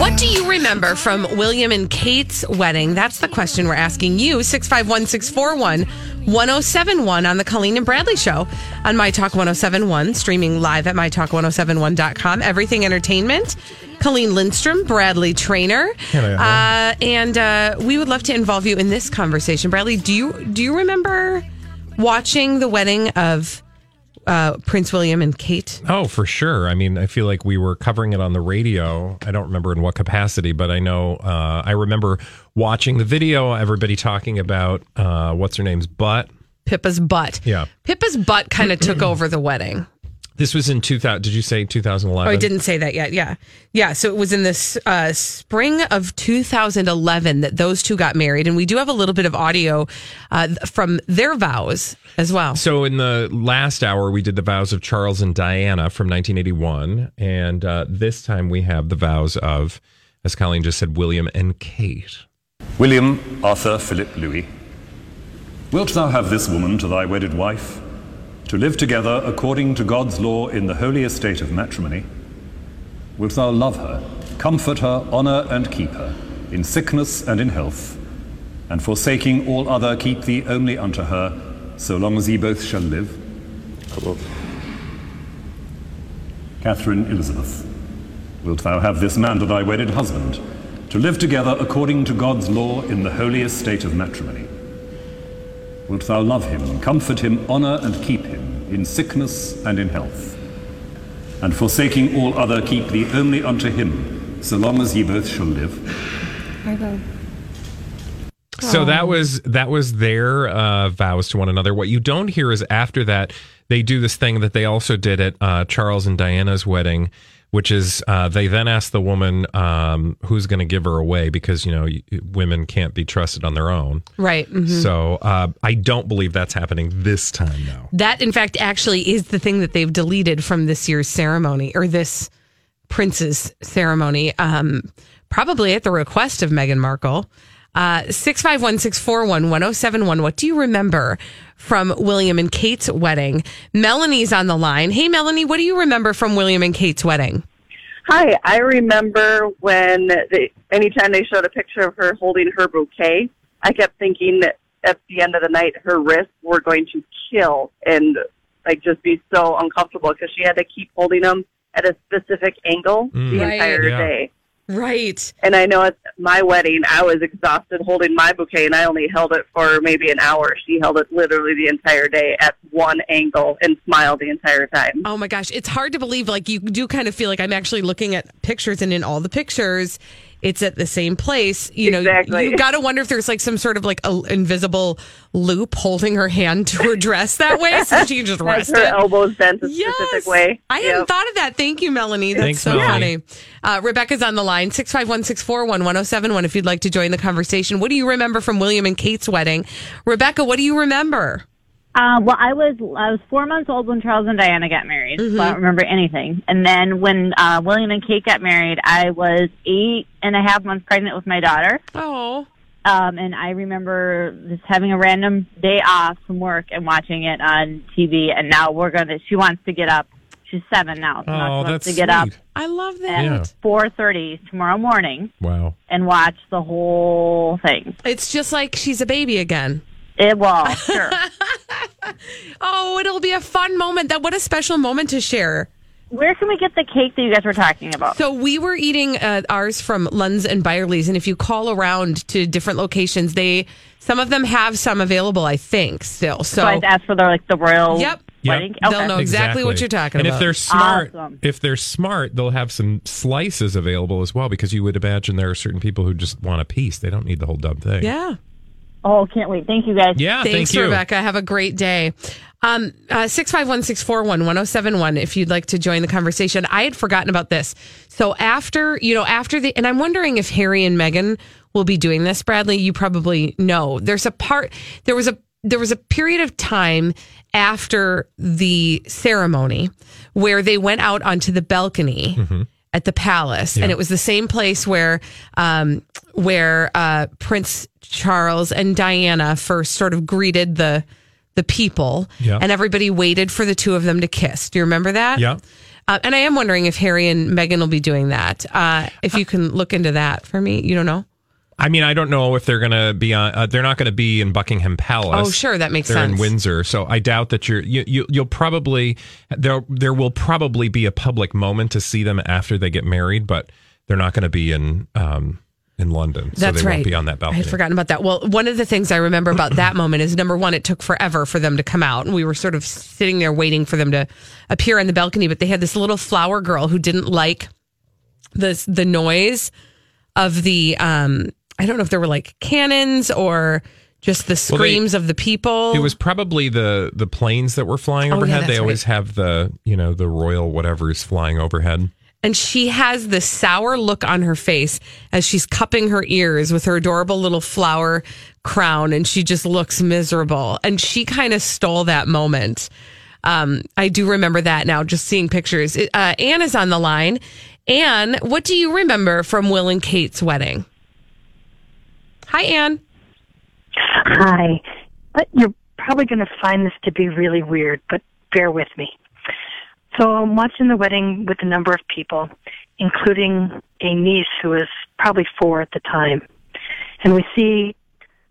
What do you remember from William and Kate's wedding? That's the question we're asking you. 651 641 1071 on the Colleen and Bradley Show on My Talk 1071, streaming live at MyTalk1071.com. Everything Entertainment. Colleen Lindstrom, Bradley Traynor. Uh, and uh, we would love to involve you in this conversation. Bradley, do you do you remember watching the wedding of uh, Prince William and Kate? Oh, for sure. I mean, I feel like we were covering it on the radio. I don't remember in what capacity, but I know uh, I remember watching the video. Everybody talking about uh, what's her name's butt. Pippa's butt. Yeah. Pippa's butt kind of took over the wedding. This was in 2000. Did you say 2011? Oh, I didn't say that yet. Yeah. Yeah. So it was in this uh, spring of 2011 that those two got married. And we do have a little bit of audio uh, from their vows as well. So in the last hour, we did the vows of Charles and Diana from 1981, and uh, this time we have the vows of, as Colleen just said, William and Kate. William Arthur Philip Louis, wilt thou have this woman to thy wedded wife, to live together according to God's law in the holy estate of matrimony? Wilt thou love her, comfort her, honour and keep her, in sickness and in health, and forsaking all other keep thee only unto her, so long as ye both shall live? Catherine Elizabeth, wilt thou have this man to thy wedded husband, to live together according to God's law in the holy estate of matrimony? Wilt thou love him, comfort him, honour and keep him, in sickness and in health? And forsaking all other, keep thee only unto him, so long as ye both shall live? I will. So that was that was their uh, vows to one another. What you don't hear is after that they do this thing that they also did at uh, Charles and Diana's wedding, which is uh, they then ask the woman um, who's going to give her away because you know women can't be trusted on their own. Right. mhm. So uh, I don't believe that's happening this time though. That, in fact, actually is the thing that they've deleted from this year's ceremony or this prince's ceremony, um, probably at the request of Meghan Markle. Uh, 651 641 1071. What do you remember from William and Kate's wedding? Melanie's on the line. Hey, Melanie, what do you remember from William and Kate's wedding? Hi, I remember when they, anytime they showed a picture of her holding her bouquet, I kept thinking that at the end of the night her wrists were going to kill and like just be so uncomfortable because she had to keep holding them at a specific angle the Right. entire Yeah. day. Right. And I know at my wedding, I was exhausted holding my bouquet, and I only held it for maybe an hour. She held it literally the entire day at one angle and smiled the entire time. Oh my gosh, it's hard to believe. Like you do kind of feel like I'm actually looking at pictures, and in all the pictures, it's at the same place. You know, Exactly. you got to wonder if there's like some sort of like a invisible loop holding her hand to her dress that way, so she can just Has rest her it. elbows bent a Yes. specific way. I hadn't thought of that. Thank you, Melanie. That's Thanks, so Melanie. funny. Uh, Rebecca's on the line, 651 641 1071, if you'd like to join the conversation. What do you remember from William and Kate's wedding? Rebecca, what do you remember? Uh, well, I was I was four months old when Charles and Diana got married, so I don't remember anything. And then when uh, William and Kate got married, I was eight and a half months pregnant with my daughter. Oh, Um, and I remember just having a random day off from work and watching it on TV. And now we're gonna. She wants to get up. She's seven now, so now Oh, she wants that's to get up sweet. I love that. Yeah. at four thirty tomorrow morning Wow. and watch the whole thing. It's just like she's a baby again. It will sure. Oh, it'll be a fun moment. That what a special moment to share where can we get the cake that you guys were talking about? So we were eating uh, ours from Lunds and Byerly's, and if you call around to different locations, they some of them have some available. I think still. So So I asked for the like the royal Yep. wedding. Yep. They'll know exactly what you're talking and about. And if they're smart, Awesome. if they're smart, they'll have some slices available as well. Because you would imagine there are certain people who just want a piece; they don't need the whole dumb thing. yeah. Oh, can't wait. Thank you guys. yeah. Thanks, thank you, Rebecca. Have a great day. Um, uh, 651-641-1071 if you'd like to join the conversation. I had forgotten about this. So after, you know, after the, and I'm wondering if Harry and Meghan will be doing this, Bradley, you probably know. There's a part, there was a, there was a period of time after the ceremony where they went out onto the balcony at the palace, and it was the same place where um, where uh, Prince Charles and Diana first sort of greeted the the people, Yeah. and everybody waited for the two of them to kiss. Do you remember that? Yeah. Uh, and I am wondering if Harry and Meghan will be doing that. Uh, if you can look into that for me, you don't know. I mean, I don't know if they're going to be on. Uh, they're not going to be in Buckingham Palace. Oh, sure, that makes they're in sense. Windsor, so I doubt that you're. You, you, you'll probably there. There will probably be a public moment to see them after they get married, but they're not going to be in um, in London. so That's they right. won't be on that balcony. I had forgotten about that. Well, one of the things I remember about that moment is number one, it took forever for them to come out, and we were sort of sitting there waiting for them to appear on the balcony. But they had this little flower girl who didn't like the the noise of the. um I don't know if there were like cannons or just the Well, they- screams of the people. It was probably the the planes that were flying Oh, yeah, overhead. they always have the you know the royal whatever's flying overhead. and she has this sour look on her face as she's cupping her ears with her adorable little flower crown and she just looks miserable and she kind of stole that moment um, i do remember that now just seeing pictures uh, anne is on the line anne what do you remember from will and kate's wedding hi anne Hi. Uh, You're probably going to find this to be really weird, but bear with me. So I'm watching the wedding with a number of people, including a niece who was probably four at the time. And we see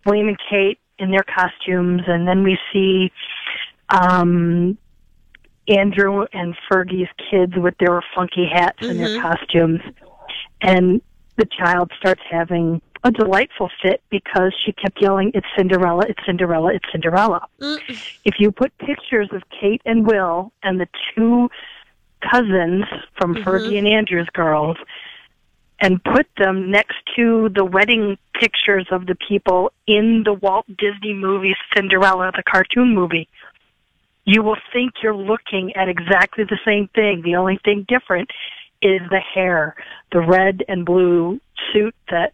William and Kate in their costumes, and then we see um, Andrew and Fergie's kids with their funky hats and their costumes. And the child starts having a delightful fit because she kept yelling, It's Cinderella, it's Cinderella, it's Cinderella. Mm. If you put pictures of Kate and Will and the two cousins from mm-hmm. Fergie and Andrew's girls and put them next to the wedding pictures of the people in the Walt Disney movie Cinderella, the cartoon movie, you will think you're looking at exactly the same thing. The only thing different is the hair, the red and blue suit that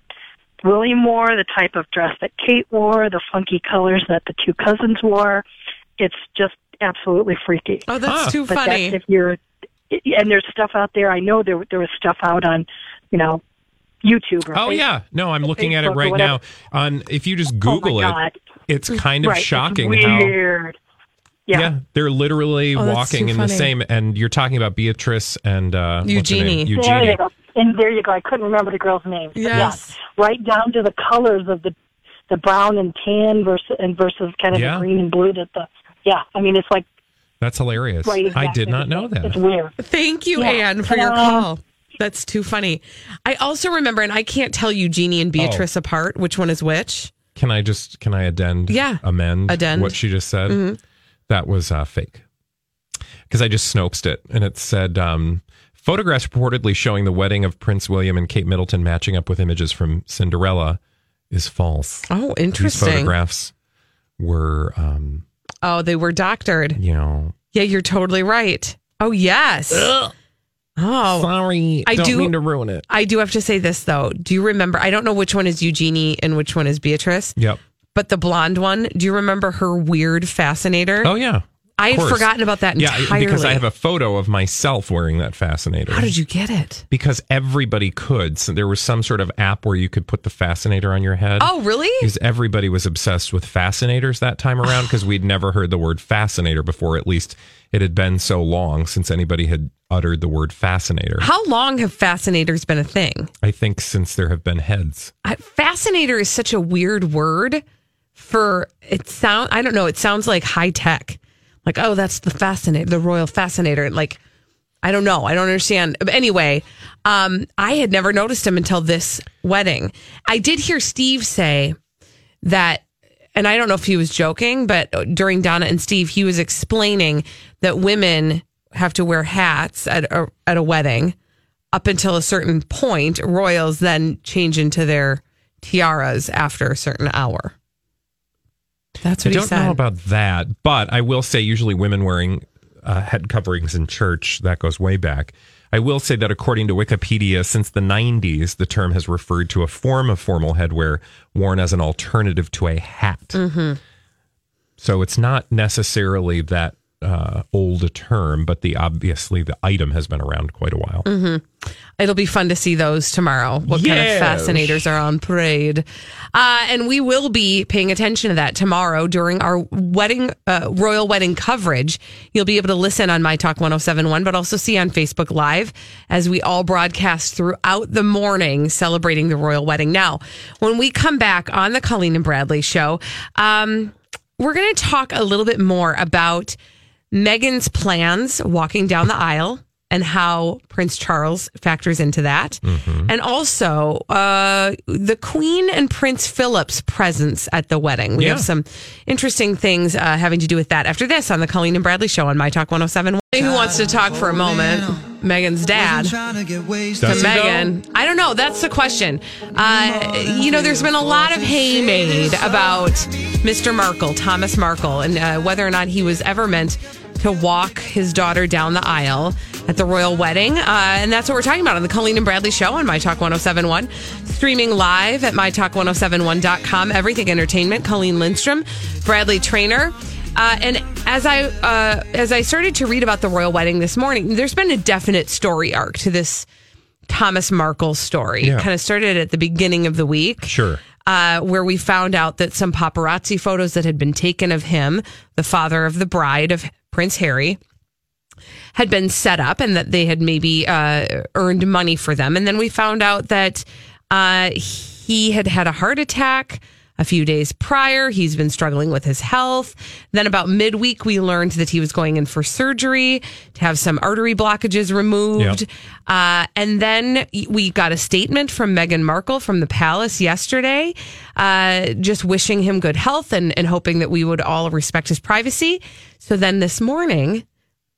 William wore, the type of dress that Kate wore, the funky colors that the two cousins wore. It's just absolutely freaky. oh that's Huh. too But funny that's if you're, and there's stuff out there. I know there there was stuff out on, you know, YouTube. Or Oh Facebook. yeah, no, I'm looking at it right now. On if you just Oh, Google it, it's kind of Right, it's shocking how weird. Yeah. Yeah, they're literally Oh, walking too in the same. And you're talking about Beatrice and uh, what's her name? Eugenie. There Eugenie. You go. And there you go. I couldn't remember the girl's name. But Yes. Yeah, right down to the colors of the the brown and tan versus and versus kind of Yeah. the green and blue that the yeah. I mean, it's like That's hilarious. right. I did not know same. It's that. weird. Thank you, Yeah. Anne, for your call. That's too funny. I also remember, and I can't tell Eugenie and Beatrice apart, which one is which. Can I just can I addend? Yeah. amend Addend. what she just said. That was uh, fake because I just snoped it and it said um, photographs reportedly showing the wedding of Prince William and Kate Middleton matching up with images from Cinderella is false. Oh, interesting. These interesting. photographs were, um, Oh, they were doctored. you know, Yeah, you're totally right. Oh, yes. Oh, sorry. I don't do- mean to ruin it. I do have to say this though. Do you remember? I don't know which one is Eugenie and which one is Beatrice, Yep. but the blonde one. Do you remember her weird fascinator? Oh yeah. I had forgotten about that entirely. Yeah, because I have a photo of myself wearing that fascinator. How did you get it? Because everybody could. So there was some sort of app where you could put the fascinator on your head. Oh, really? Because everybody was obsessed with fascinators that time around because we'd never heard the word fascinator before. At least it had been so long since anybody had uttered the word fascinator. How long have fascinators been a thing? I think since there have been heads. I, fascinator is such a weird word for it sound I don't know, it sounds like high tech. Like, oh, that's the fascinator, the royal fascinator. Like I don't know. I don't understand. But anyway, um, I had never noticed him until this wedding. I did hear Steve say that, and I don't know if he was joking, but during Donna and Steve, he was explaining that women have to wear hats at a, at a wedding up until a certain point. Royals then change into their tiaras after a certain hour. That's I what he don't said. know about that, but I will say usually women wearing uh, head coverings in church that goes way back. I will say that according to Wikipedia, since the 90s, the term has referred to a form of formal headwear worn as an alternative to a hat. Mm-hmm. So it's not necessarily that uh, old a term, but the obviously the item has been around quite a while. Mm-hmm. It'll be fun to see those tomorrow. What kind of fascinators are on parade? Uh, and we will be paying attention to that tomorrow during our wedding, uh, royal wedding coverage. You'll be able to listen on My Talk 1071, but also see on Facebook Live as we all broadcast throughout the morning celebrating the royal wedding. Now, when we come back on the Colleen and Bradley show, um, we're going to talk a little bit more about Meghan's plans walking down the aisle and how Prince Charles factors into that. And also uh, the Queen and Prince Philip's presence at the wedding. We Yeah. have some interesting things uh, having to do with that after this on the Colleen and Bradley show on My Talk 107. Who wants to talk for a moment? Meghan's dad Does to he though? Meghan. I don't know. That's the question. Uh, you know, there's been a lot of hay made about Mr. Markle, Thomas Markle, and uh, whether or not he was ever meant to walk his daughter down the aisle at the royal wedding. Uh, and that's what we're talking about on the Colleen and Bradley show on My Talk 1071. Streaming live at MyTalk1071.com. Everything Entertainment. Colleen Lindstrom, Bradley Traynor. Uh, and as I uh, as I started to read about the royal wedding this morning, there's been a definite story arc to this Thomas Markle story. Yeah. Kind of started at the beginning of the week. Sure. Uh, where we found out that some paparazzi photos that had been taken of him, the father of the bride of Prince Harry, had been set up and that they had maybe uh, earned money for them. And then we found out that uh, he had had a heart attack a few days prior. He's been struggling with his health. Then, about midweek, we learned that he was going in for surgery to have some artery blockages removed. Yep. Uh, and then we got a statement from Meghan Markle from the palace yesterday, uh, just wishing him good health and, and hoping that we would all respect his privacy. So then this morning,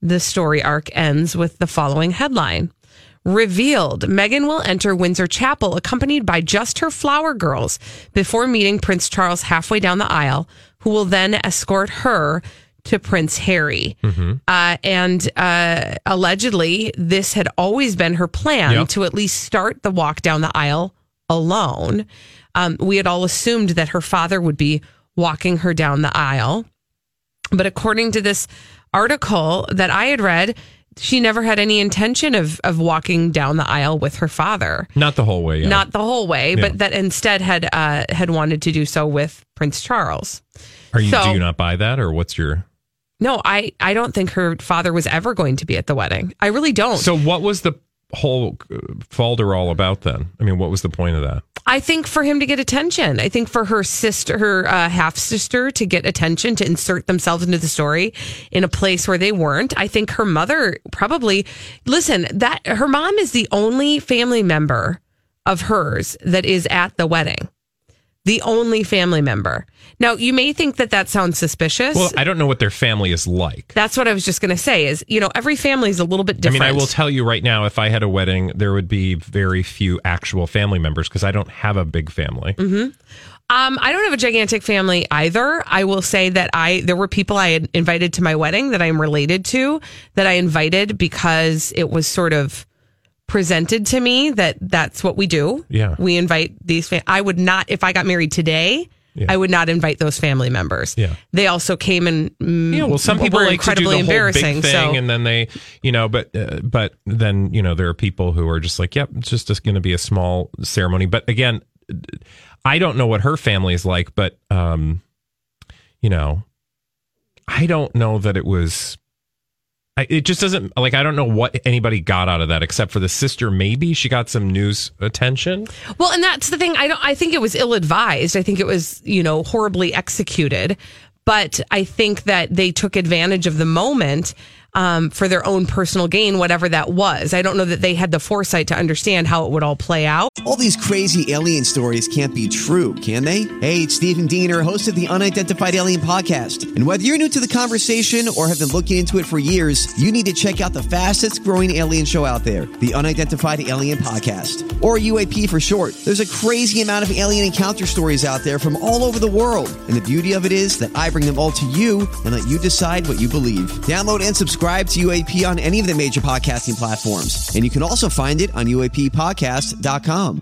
the story arc ends with the following headline. Revealed, Meghan will enter Windsor Chapel accompanied by just her flower girls before meeting Prince Charles halfway down the aisle, who will then escort her to Prince Harry. Uh, and uh, allegedly, this had always been her plan Yep. to at least start the walk down the aisle alone. Um, we had all assumed that her father would be walking her down the aisle. But according to this article that I had read, she never had any intention of, of walking down the aisle with her father. Not the whole way. Yeah. Not the whole way, Yeah. but that instead had uh, had wanted to do so with Prince Charles. Are you? so- do you not buy that, or what's your? No, I, I don't think her father was ever going to be at the wedding. I really don't. So what was the whole uh, falder all about then? I mean, what was the point of that? I think for him to get attention. I think for her sister, her uh, half sister, to get attention, to insert themselves into the story in a place where they weren't. I think her mother probably listen. That her mom is the only family member of hers that is at the wedding. The only family member. Now, you may think that that sounds suspicious. Well, I don't know what their family is like. That's what I was just going to say. Is you know every family is a little bit different. I mean, I will tell you right now, if I had a wedding, there would be very few actual family members because I don't have a big family. Hmm. Um, I don't have a gigantic family either. I will say that I there were people I had invited to my wedding that I'm related to that I invited because it was sort of presented to me that that's what we do. Yeah. we invite these. Fam- I would not if I got married today. Yeah. I would not invite those family members. Yeah. they also came and mm, Yeah, well, some people like to do incredibly the whole embarrassing. big thing, so and then they, you know, but uh, but then you know there are people who are just like, yep, it's just going to be a small ceremony. But again, I don't know what her family is like, but um, you know, I don't know that it was. It just doesn't like I don't know what anybody got out of that except for the sister. Maybe she got some news attention. Well, and that's the thing. I don't. I think it was ill advised. I think it was you know horribly executed. But I think that they took advantage of the moment. Um, for their own personal gain, whatever that was. I don't know that they had the foresight to understand how it would all play out. All these crazy alien stories can't be true, can they? Hey, it's Stephen Diener, host of the Unidentified Alien Podcast. And whether you're new to the conversation or have been looking into it for years, you need to check out the fastest growing alien show out there, the Unidentified Alien Podcast, or UAP for short. There's a crazy amount of alien encounter stories out there from all over the world. And the beauty of it is that I bring them all to you and let you decide what you believe. Download and subscribe to UAP on any of the major podcasting platforms. And you can also find it on UAPpodcast.com.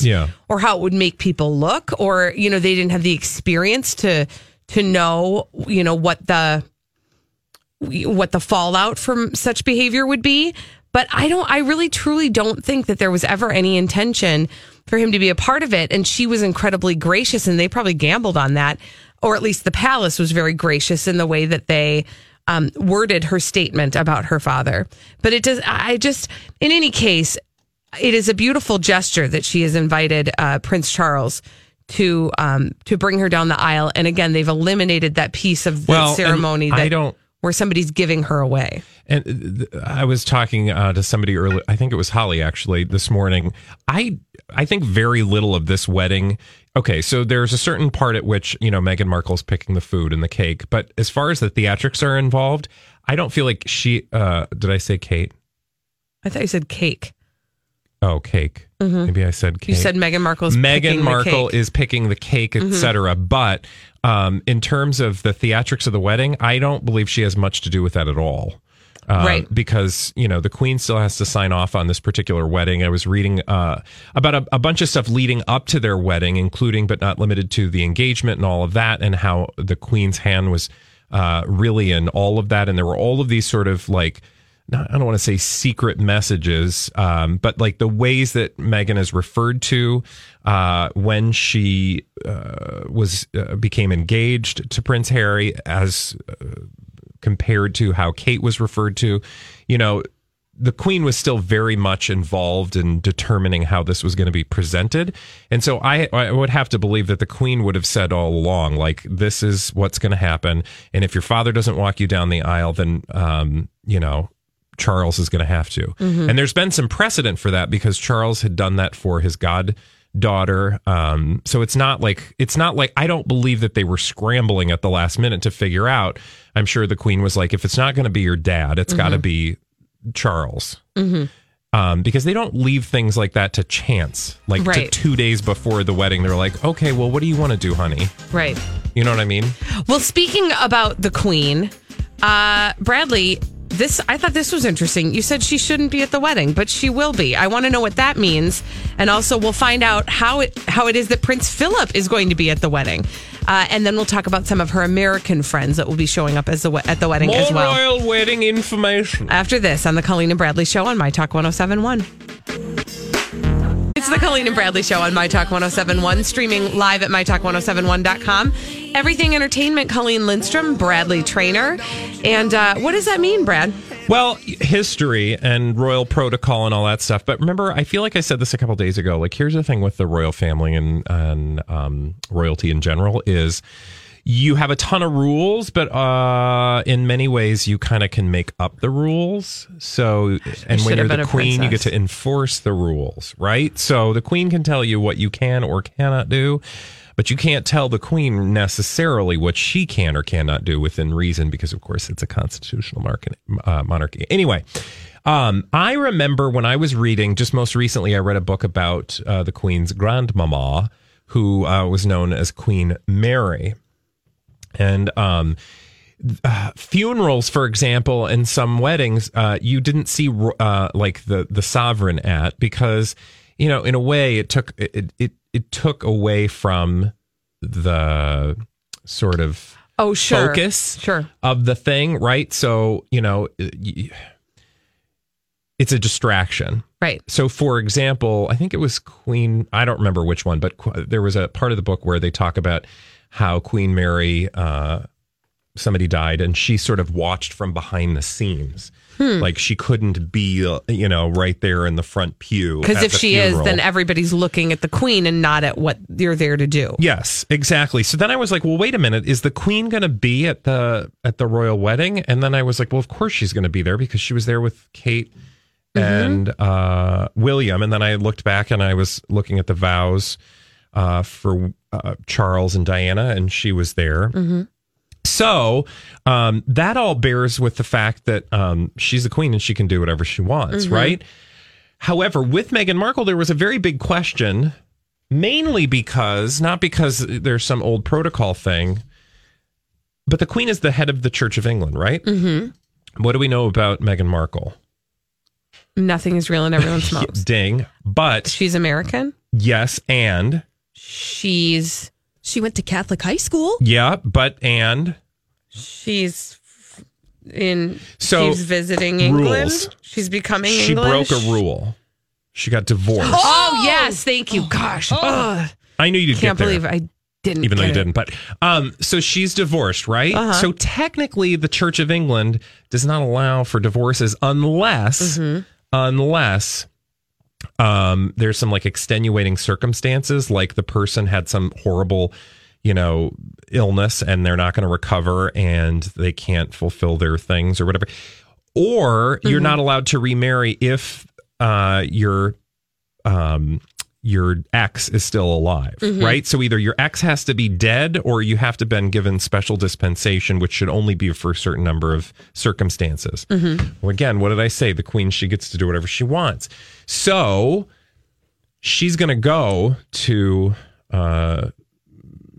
Yeah. or how it would make people look or you know they didn't have the experience to to know you know what the what the fallout from such behavior would be. But i don't i really truly don't think that there was ever any intention for him to be a part of it. And she was incredibly gracious and they probably gambled on that. Or at least the palace was very gracious in the way that they um, worded her statement about her father. But it does i just in any case it is a beautiful gesture that she has invited uh, Prince Charles to um, to bring her down the aisle. And again, they've eliminated that piece of the Well, ceremony that I don't- where somebody's giving her away. And th- I was talking uh, to somebody earlier. I think it was Holly actually this morning. I I think very little of this wedding. Okay, so there's a certain part at which you know Meghan Markle's picking the food and the cake, but as far as the theatrics are involved, I don't feel like she. Uh, did I say Kate? I thought you said cake. Oh, cake. Maybe I said cake. Mm-hmm. You said Meghan Markle's Meghan picking the Markle. Mm-hmm. is picking the cake, etc. But um, in terms of the theatrics of the wedding, I don't believe she has much to do with that at all. Uh, Right. Because, you know, the queen still has to sign off on this particular wedding. I was reading uh, about a, a bunch of stuff leading up to their wedding, including but not limited to the engagement and all of that, and how the queen's hand was uh, really in all of that. And there were all of these sort of like, not, I don't want to say secret messages, um, but like the ways that Meghan is referred to uh, when she uh, was uh, became engaged to Prince Harry, as uh, compared to how Kate was referred to. You know, the Queen was still very much involved in determining how this was going to be presented, and so I, I would have to believe that the Queen would have said all along, like, "This is what's going to happen," and if your father doesn't walk you down the aisle, then um, you know Charles is going to have to. And there's been some precedent for that because Charles had done that for his goddaughter. Um, so it's not like it's not like I don't believe that they were scrambling at the last minute to figure out. I'm sure the Queen was like, if it's not going to be your dad, it's got to be Charles. Um, because they don't leave things like that to chance. Like to two days before the wedding, they're like, okay, well, what do you want to do, honey? Right. You know what I mean? Well, speaking about the Queen, uh, Bradley, this I thought this was interesting. You said she shouldn't be at the wedding, but she will be. I want to know what that means, and also we'll find out how it how it is that Prince Philip is going to be at the wedding, uh, and then we'll talk about some of her American friends that will be showing up as the at the wedding More as well. royal wedding information. After this, on the Colleen and Bradley Show on My Talk 1071. The Colleen and Bradley Show on My Talk 1071, streaming live at MyTalk1071.com. Everything Entertainment, Colleen Lindstrom, Bradley Traynor. And uh, what does that mean, Brad? Well, history and royal protocol and all that stuff. But remember, I feel like I said this a couple days ago. Like, here's the thing with the royal family and, and um, royalty in general is you have a ton of rules, but uh, in many ways, you kind of can make up the rules. So, and should when you're the queen, you get to enforce the rules, right? So the queen can tell you what you can or cannot do. But you can't tell the queen necessarily what she can or cannot do within reason, because of course it's a constitutional market, uh, monarchy. Anyway, um, I remember when I was reading, just most recently, I read a book about uh, the queen's grandmama, who uh, was known as Queen Mary. And um, uh, funerals, for example, and some weddings, uh, you didn't see uh, like the the sovereign at because you know in a way it took it it it took away from the sort of Oh, sure. focus Sure. of the thing, right? So, you know, it's a distraction. Right. So, for example, I think it was Queen, I don't remember which one, but there was a part of the book where they talk about how Queen Mary, uh, somebody died and she sort of watched from behind the scenes. Hmm. Like she couldn't be, you know, right there in the front pew. Because if she is, then everybody's looking at the queen and not at what you're there to do. Yes, exactly. So then I was like, well, wait a minute, is the queen going to be at the at the royal wedding? And then I was like, well, of course she's going to be there because she was there with Kate and uh, William. And then I looked back and I was looking at the vows uh, for uh, Charles and Diana, and she was there. So um, that all bears with the fact that um, she's the queen and she can do whatever she wants, right? However, with Meghan Markle, there was a very big question, mainly because, not because there's some old protocol thing, but the Queen is the head of the Church of England, right? Mm-hmm. What do we know about Meghan Markle? Nothing is real and everyone smokes. Ding. But She's American. yes, and She's She went to Catholic high school. yeah, but and she's in. So, she's visiting England. rules. She's becoming she English. broke a rule. She got divorced. Oh, yes, thank you. Gosh, Ugh. I knew you'd can't believe I didn't. even though you it. didn't. But um, so she's divorced, right? Uh-huh. So technically, the Church of England does not allow for divorces unless Mm-hmm. unless um, there's some like extenuating circumstances, like the person had some horrible, you know, illness and they're not going to recover and they can't fulfill their things or whatever. Or you're Mm-hmm. not allowed to remarry if uh, your um, your ex is still alive, Mm-hmm. right? So either your ex has to be dead or you have to been given special dispensation, which should only be for a certain number of circumstances. Mm-hmm. Well, again, what did I say? The queen, she gets to do whatever she wants. So she's going to go to uh,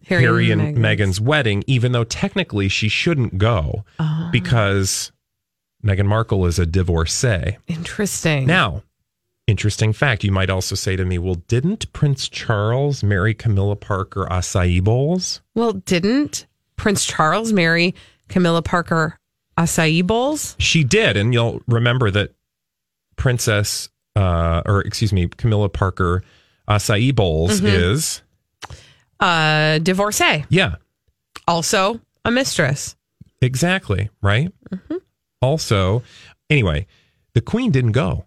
Harry, and Meghan's. Meghan's wedding, even though technically she shouldn't go Oh. because Meghan Markle is a divorcee. Interesting. Now, interesting fact. You might also say to me, well, didn't Prince Charles marry Camilla Parker acai bowls? well, didn't Prince Charles marry Camilla Parker acai bowls? She did. And you'll remember that Princess, uh, or excuse me, Camilla Parker acai bowls is, Uh, divorcee. yeah, Also a mistress. exactly. Right. Also, anyway, the queen didn't go.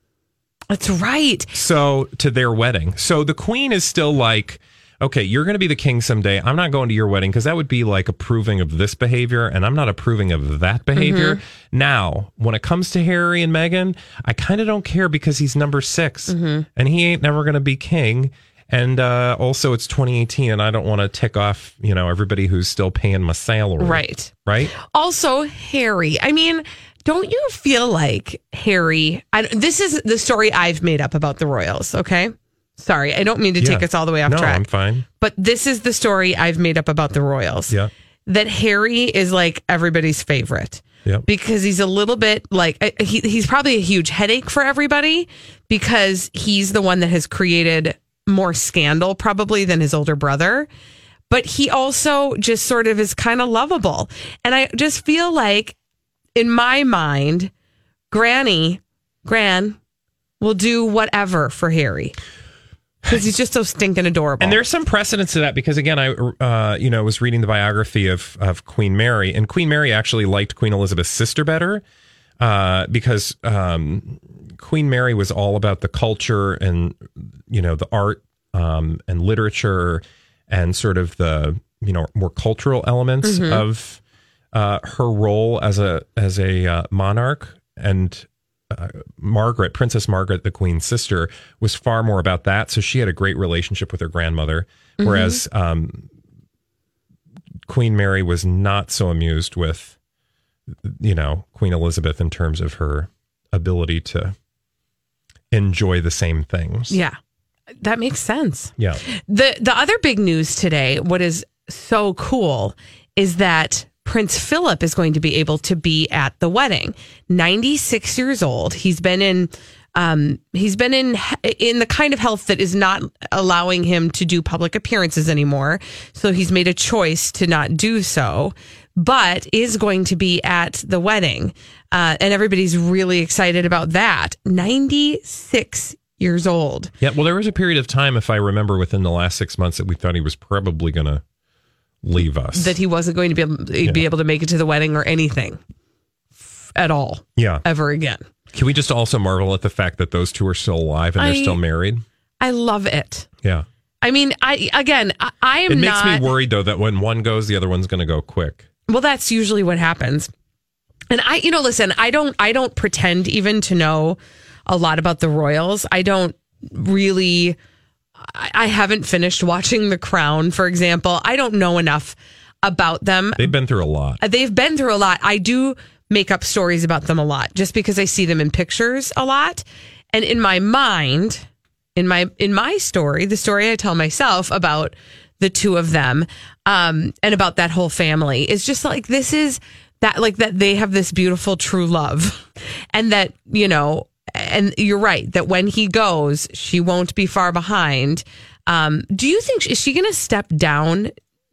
That's right. So to their wedding. So the queen is still like, okay, you're going to be the king someday. I'm not going to your wedding because that would be like approving of this behavior, and I'm not approving of that behavior. Now, when it comes to Harry and Meghan, I kind of don't care because he's number 6 and he ain't never going to be king. And uh, also, it's 2018, and I don't want to tick off, you know, everybody who's still paying my salary. Right. Right. Also, Harry. I mean, don't you feel like Harry? I, this is the story I've made up about the Royals. Okay. Sorry, I don't mean to take us all the way off no, track. I'm fine. But this is the story I've made up about the Royals. Yeah. That Harry is like everybody's favorite. Yeah. Because he's a little bit like uh, he, he's probably a huge headache for everybody because he's the one that has created more scandal probably than his older brother. But he also just sort of is kind of lovable. And I just feel like in my mind, Granny, Gran will do whatever for Harry. Because he's just so stinking adorable. And there's some precedence to that because again, I uh, you know was reading the biography of of Queen Mary, and Queen Mary actually liked Queen Elizabeth's sister better uh, because um, Queen Mary was all about the culture and you know the art um, and literature and sort of the you know more cultural elements of uh, her role as a as a uh, monarch and uh, Margaret, Princess Margaret, the Queen's sister, was far more about that. So she had a great relationship with her grandmother, whereas um, Queen Mary was not so amused with, you know, Queen Elizabeth in terms of her ability to enjoy the same things. yeah, that makes sense. Yeah. The the other big news today, what is so cool, is that Prince Philip is going to be able to be at the wedding. Ninety six years old. He's been in. Um, he's been in in the kind of health that is not allowing him to do public appearances anymore. So he's made a choice to not do so. but is going to be at the wedding. Uh, and everybody's really excited about that. 96 years old. Yeah, well, there was a period of time, if I remember, within the last six months that we thought he was probably going to leave us. That he wasn't going to be able, be able to make it to the wedding or anything at all yeah. ever again. Can we just also marvel at the fact that those two are still alive and they're still married? I love it. Yeah. I mean, I again, I, I am It makes not. me worried, though, that when one goes, the other one's going to go quick. Well, that's usually what happens. And I, you know, listen, I don't, I don't pretend even to know a lot about the Royals. I don't really, I, I haven't finished watching The Crown, for example. I don't know enough about them. They've been through a lot. They've been through a lot. I do make up stories about them a lot just because I see them in pictures a lot. And in my mind, in my in my story, the story I tell myself about the two of them um and about that whole family is just like this is that like that they have this beautiful true love and that, you know, and you're right that when he goes, she won't be far behind. Um do you think is she going to step down?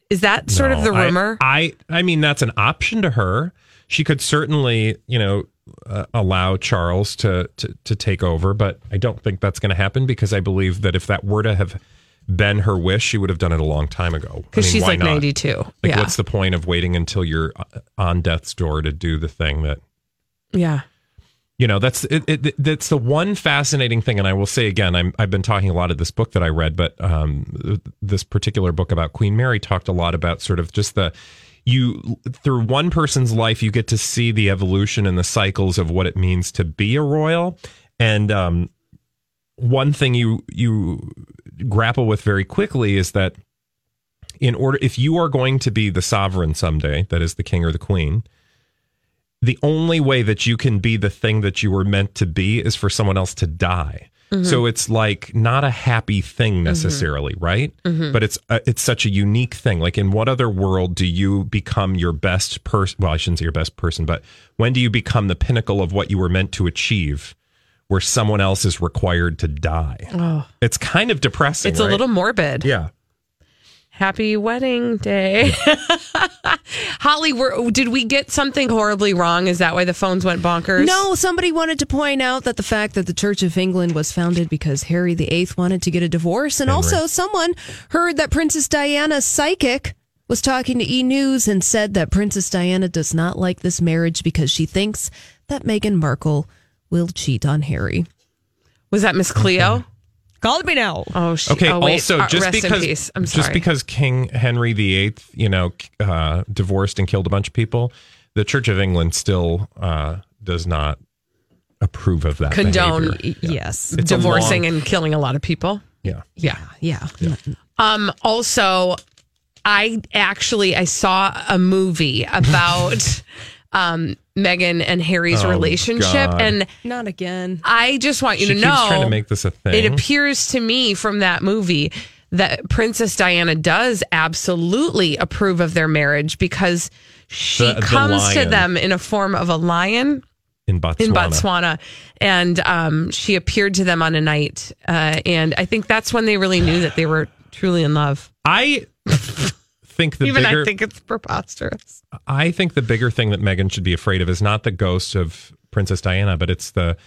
Is that sort of the rumor? I, I, mean, that's an option to her. She could certainly, you know, uh, allow Charles to, to to take over, but I don't think that's going to happen because I believe that if that were to have been her wish, she would have done it a long time ago. I Because mean, she's like not? 92. Like, yeah. what's the point of waiting until you're uh, on death's door to do the thing that yeah. You know that's it, it, that's the one fascinating thing. And i will say again I'm, i've been talking a lot of this book that i read but um, this particular book about queen mary talked a lot about sort of just the you through one person's life you get to see the evolution and the cycles of what it means to be a royal. And um, one thing you you grapple with very quickly is that in order if you are going to be the sovereign someday that is the king or the queen the only way that you can be the thing that you were meant to be is for someone else to die. Mhm. So it's like not a happy thing necessarily, right? Mhm. But it's uh, it's such a unique thing. Like in what other world do you become your best person? Well, I shouldn't say your best person, but when do you become the pinnacle of what you were meant to achieve, where someone else is required to die? Oh. It's kind of depressing. It's a little morbid. Yeah. Happy wedding day. Holly, were, did we get something horribly wrong? Is that why the phones went bonkers? No, somebody wanted to point out that the fact that the Church of England was founded because Harry VIII wanted to get a divorce, and Henry. also someone heard that Princess Diana's psychic was talking to E News and said that Princess Diana does not like this marriage because she thinks that Meghan Markle will cheat on Harry. Was that Miss Cleo? Call me now. Oh, she, Okay. oh, also, Uh, just rest in because peace. I'm just because King Henry VIII, you know, uh, divorced and killed a bunch of people, the Church of England still uh, does not approve of that. condone behavior. y- yes It's divorcing long- and killing a lot of people. Yeah. Yeah. Yeah. Um also I actually I saw a movie about um Meghan and Harry's Oh, relationship God. and Not again. I just want you She to keeps know trying to make this a thing. It appears to me from that movie that Princess Diana does absolutely approve of their marriage because she The- the comes to them in a form of a lion in Botswana. in Botswana, and um, she appeared to them on a night, uh, and I think that's when they really knew that they were truly in love. I think the Even bigger, I think it's preposterous. I think the bigger thing that Meghan should be afraid of is not the ghost of Princess Diana, but it's the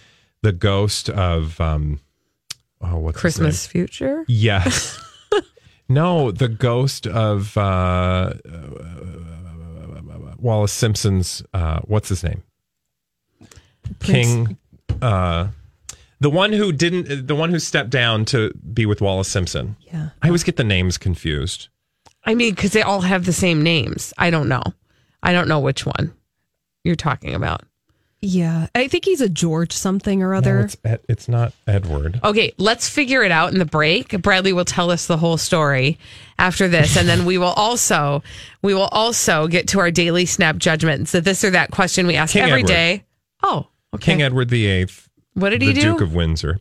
the ghost of um oh what's Christmas future. Yes. no, the ghost of uh, Wallis Simpson's. Uh, what's his name? King. Uh, the one who didn't. The one who stepped down to be with Wallis Simpson. Yeah. I always get the names confused. I mean, because they all have the same names. I don't know. I don't know which one you're talking about. Yeah. I think he's a George something or No, other. it's Ed, it's not Edward. Okay, let's figure it out in the break. Bradley will tell us the whole story after this, and then we will also we will also get to our daily snap judgments. So this or that question we ask King every Edward. day. Oh, okay. King Edward the Eighth. What did the he do? Duke of Windsor.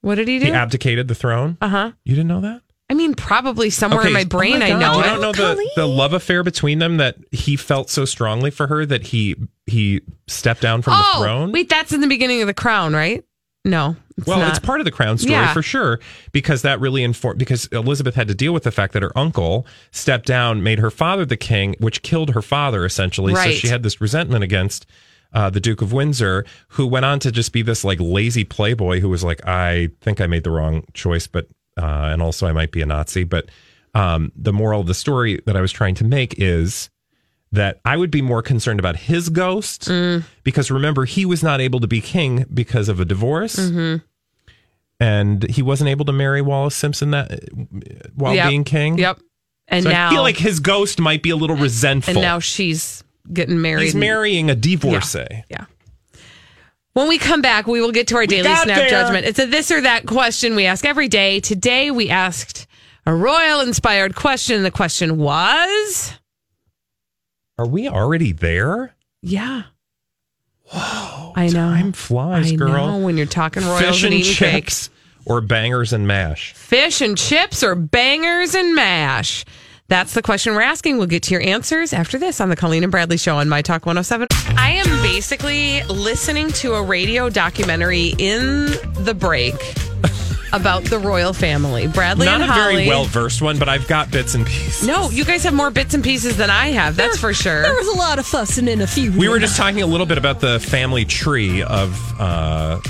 what did he do? He abdicated the throne. uh huh. You didn't know that? I mean, probably somewhere in my brain, I know you it. don't know the, the love affair between them that he felt so strongly for her that he he stepped down from oh, the throne. wait, that's in the beginning of the Crown, right? No. It's well, not. it's part of the crown story Yeah. for sure because that really informed because Elizabeth had to deal with the fact that her uncle stepped down, made her father the king, which killed her father essentially. So she had this resentment against uh, the Duke of Windsor, who went on to just be this like lazy playboy who was like, I think I made the wrong choice, but uh, and also I might be a Nazi. But um, the moral of the story that I was trying to make is that I would be more concerned about his ghost because remember he was not able to be king because of a divorce and he wasn't able to marry Wallis Simpson that while Yep. being king. Yep. And So now I feel like his ghost might be a little resentful. and now she's getting married. he's marrying a divorcee. Yeah. When we come back, we will get to our daily snap there. judgment. It's a this or that question we ask every day. Today we asked a royal inspired question. The question was Are we already there? Yeah. Whoa. I know. Time flies, I girl. know when you're talking royals Fish and eating cake. chips or bangers and mash. Fish and chips or bangers and mash? That's the question we're asking. We'll get to your answers after this on the Colleen and Bradley Show on My Talk 107. I am basically listening to a radio documentary in the break about the royal family. Bradley Not and a very well versed one, but I've got bits and pieces. no, you guys have more bits and pieces than I have. That's for sure. There was a lot of fussing in a few. We were just talking a little bit about the family tree of uh,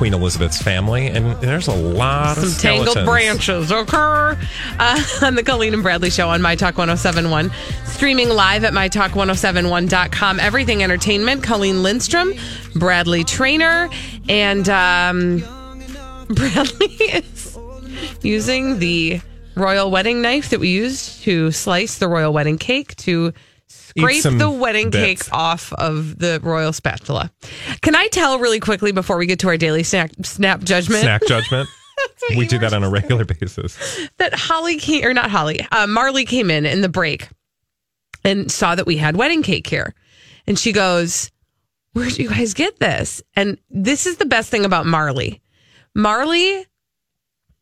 Queen Elizabeth's family, and there's a lot of Some tangled branches occur uh, on the Colleen and Bradley Show on My Talk 1071. Streaming live at MyTalk1071.com. Everything Entertainment. Colleen Lindstrom, Bradley Traynor, and um, Bradley is using the royal wedding knife that we used to slice the royal wedding cake to scrape the wedding bits. cake off of the royal spatula. Can I tell really quickly before we get to our daily snack snap judgment? Snack judgment. we do that on a regular basis. that Holly came, or not Holly, uh, Marley came in in the break and saw that we had wedding cake here. And she goes, Where'd you guys get this? And this is the best thing about Marley. Marley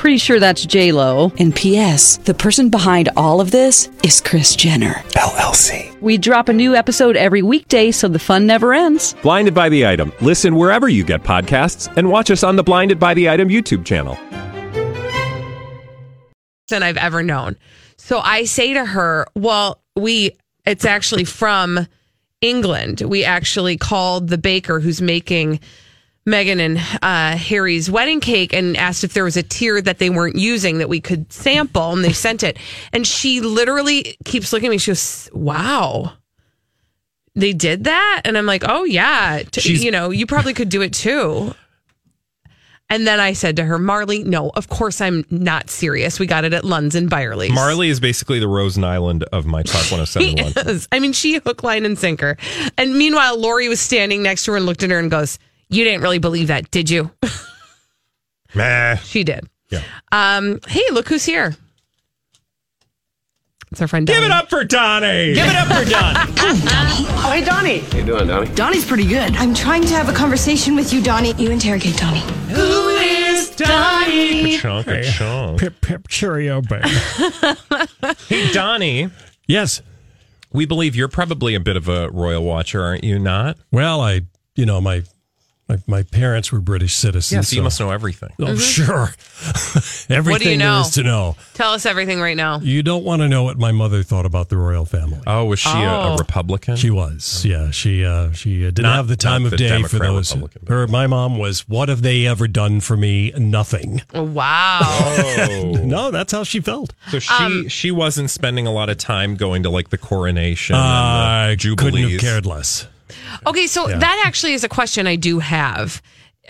Pretty sure that's J Lo. And P.S. The person behind all of this is Kris Jenner. LLC. We drop a new episode every weekday, so the fun never ends. Blinded by the item. Listen wherever you get podcasts, and watch us on the Blinded by the Item YouTube channel. than I've ever known. So I say to her, well, we, it's actually from England. We actually called the baker who's making Meghan and uh, Harry's wedding cake and asked if there was a tier that they weren't using that we could sample, and they sent it. And she literally keeps looking at me. She goes, wow. They did that? And I'm like, oh, yeah. T- you know, you probably could do it too. And then I said to her, Marley, no, of course I'm not serious. We got it at Lunds and Byerly's. Marley is basically the Rose Nylund of my Talk She 1071. is. I mean, she hook, line, and sinker. And meanwhile, Lori was standing next to her and looked at her and goes, You didn't really believe that, did you? Meh. she did. Yeah. Um, hey, look who's here. It's our friend Donnie. Give it up for Donnie. Give it up for Donnie. Oh, hey, Donnie. How you doing, Donnie? Donnie's pretty good. I'm trying to have a conversation with you, Donnie. You interrogate Donnie. Who is Donnie? Chunk of chunk. Pip pip cheerio, baby. Hey, Donnie. yes. We believe you're probably a bit of a royal watcher, aren't you? Not? Well, I, you know, my my, my parents were British citizens. Yeah, so you must know everything. Oh, sure. Everything know? there is to know. Tell us everything right now. You don't want to know what my mother thought about the royal family. Oh, was she a, Oh. a Republican? She was, yeah. She uh, she uh, didn't Not- have the time of the day for those. Her, my mom was. What have they ever done for me? Nothing. Wow. Oh. No, that's how she felt. So she Um, she wasn't spending a lot of time going to like the coronation and I the jubilees. couldn't have cared less. Okay, so Yeah. that actually is a question I do have.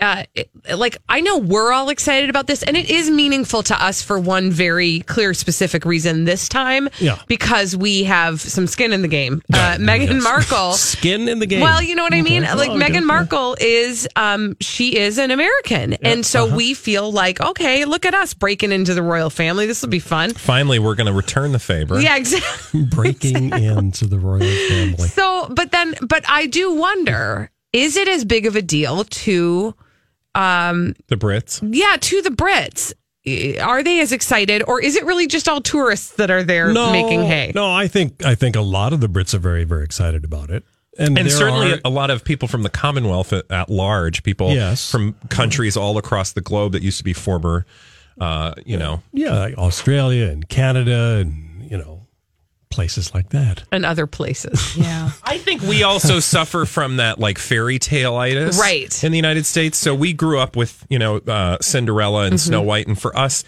Uh, it- like I know we're all excited about this, and it is meaningful to us for one very clear, specific reason this time. Yeah. because we have some skin in the game. Uh, Meghan Yes. Markle. Skin in the game. Well, you know what I mean. Okay. Like Oh, okay. Meghan Markle is, um, she is an American, and so Uh-huh. we feel like, okay, look at us breaking into the royal family. This will be fun. Finally, we're going to return the favor. Yeah, exactly. breaking into the royal family. So, but then, but I do wonder is it as big of a deal to um The Brits. yeah, to the Brits? Are they as excited or is it really just all tourists that are there making hay? No, I think I think a lot of the Brits are very very excited about it, and, And there certainly are- a lot of people from the Commonwealth at, at large, people Yes. from countries all across the globe that used to be former, uh, you know, yeah, like Australia and Canada and you know places like that. And other places. Yeah. I think we also suffer from that like fairy tale itis, Right. In the United States, so we grew up with you know uh, Cinderella and Mhm. Snow White, and for us,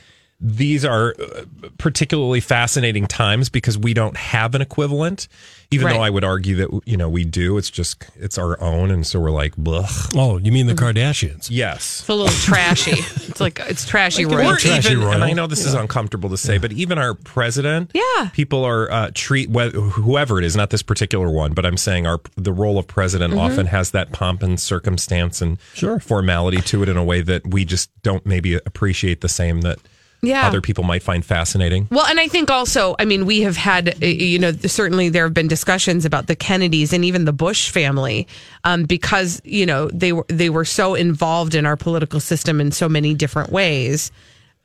these are uh, particularly fascinating times because we don't have an equivalent. Even Right. though I would argue that you know we do, it's just it's our own, and so we're like, Blech. Oh, you mean the Mm-hmm. Kardashians? Yes. It's a little trashy. It's like it's trashy Like, royal. or even, and I know this is uncomfortable to say, but even our president, yeah, people are uh, treat wh- whoever it is, not this particular one, but I'm saying our the role of president Mhm. often has that pomp and circumstance and formality to it in a way that we just don't maybe appreciate the same that Yeah. other people might find fascinating. Well, and I think also, I mean, we have had, you know, certainly there have been discussions about the Kennedys and even the Bush family, um, because you know they were they were so involved in our political system in so many different ways.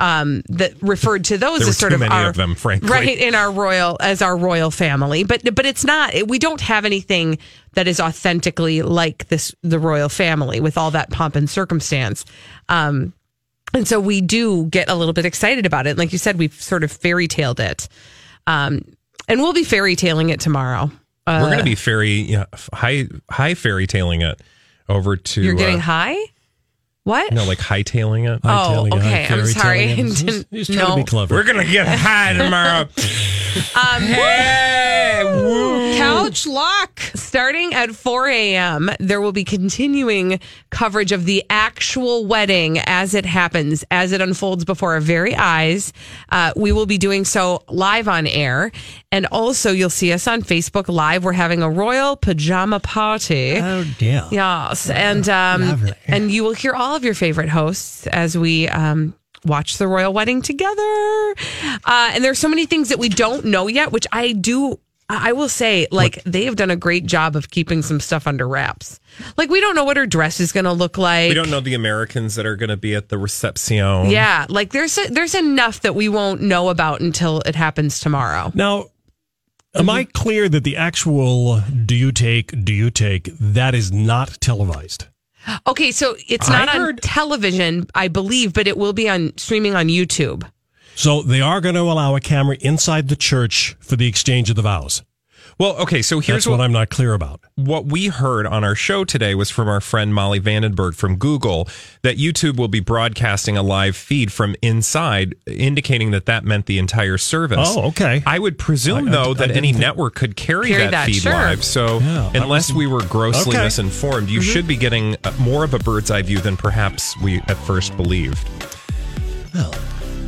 Um, that referred to those as sort too of many our of them, frankly. right in our royal as our royal family, but but it's not. We don't have anything that is authentically like this the royal family with all that pomp and circumstance. Um, and so we do get a little bit excited about it. Like you said, we've sort of fairy tailed it. Um, and we'll be fairy tailing it tomorrow. Uh, We're going to be fairy yeah, high high fairy tailing it over to. You're getting uh, high? What? No, like hightailing it. Oh, okay. I'm sorry. I didn't know. We're gonna get high tomorrow. Um, Couch lock. Starting at 4 a.m., there will be continuing coverage of the actual wedding as it happens, as it unfolds before our very eyes. Uh, we will be doing so live on air. And also, you'll see us on Facebook Live. We're having a royal pajama party. Oh, dear. Yes. And, um, and you will hear all of your favorite hosts as we, um, watch the royal wedding together. Uh, and there's so many things that we don't know yet, which I do. I will say, like, they have done a great job of keeping some stuff under wraps. Like, we don't know what her dress is going to look like. we don't know the Americans that are going to be at the reception. Yeah, like there's a, there's enough that we won't know about until it happens tomorrow. Now, am I clear that the actual "Do you take? Do you take?" that is not televised? Okay, so it's I not on television, I believe, but it will be on streaming on YouTube. So they are going to allow a camera inside the church for the exchange of the vows. Well, okay, so here's That's what, what I'm not clear about. what we heard on our show today was from our friend Molly Vandenberg from Google that YouTube will be broadcasting a live feed from inside, indicating that that meant the entire service. Oh, okay. I would presume I- I- though I that didn't any think- network could carry, Carry that, that, feed sure. live. So Yeah, unless was- we were grossly Okay. misinformed, you Mm-hmm. should be getting uh, more of a bird's eye view than perhaps we at first believed.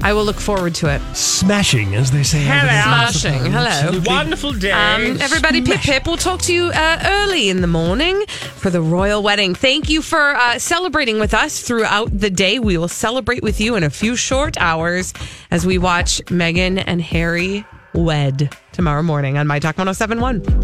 I will look forward to it. Smashing, as they say. over there. Smashing. Hello. Wonderful day. Um, everybody, pip pip. We'll talk to you uh, early in the morning for the royal wedding. Thank you for uh, celebrating with us throughout the day. We will celebrate with you in a few short hours as we watch Meghan and Harry wed tomorrow morning on My Talk 1071.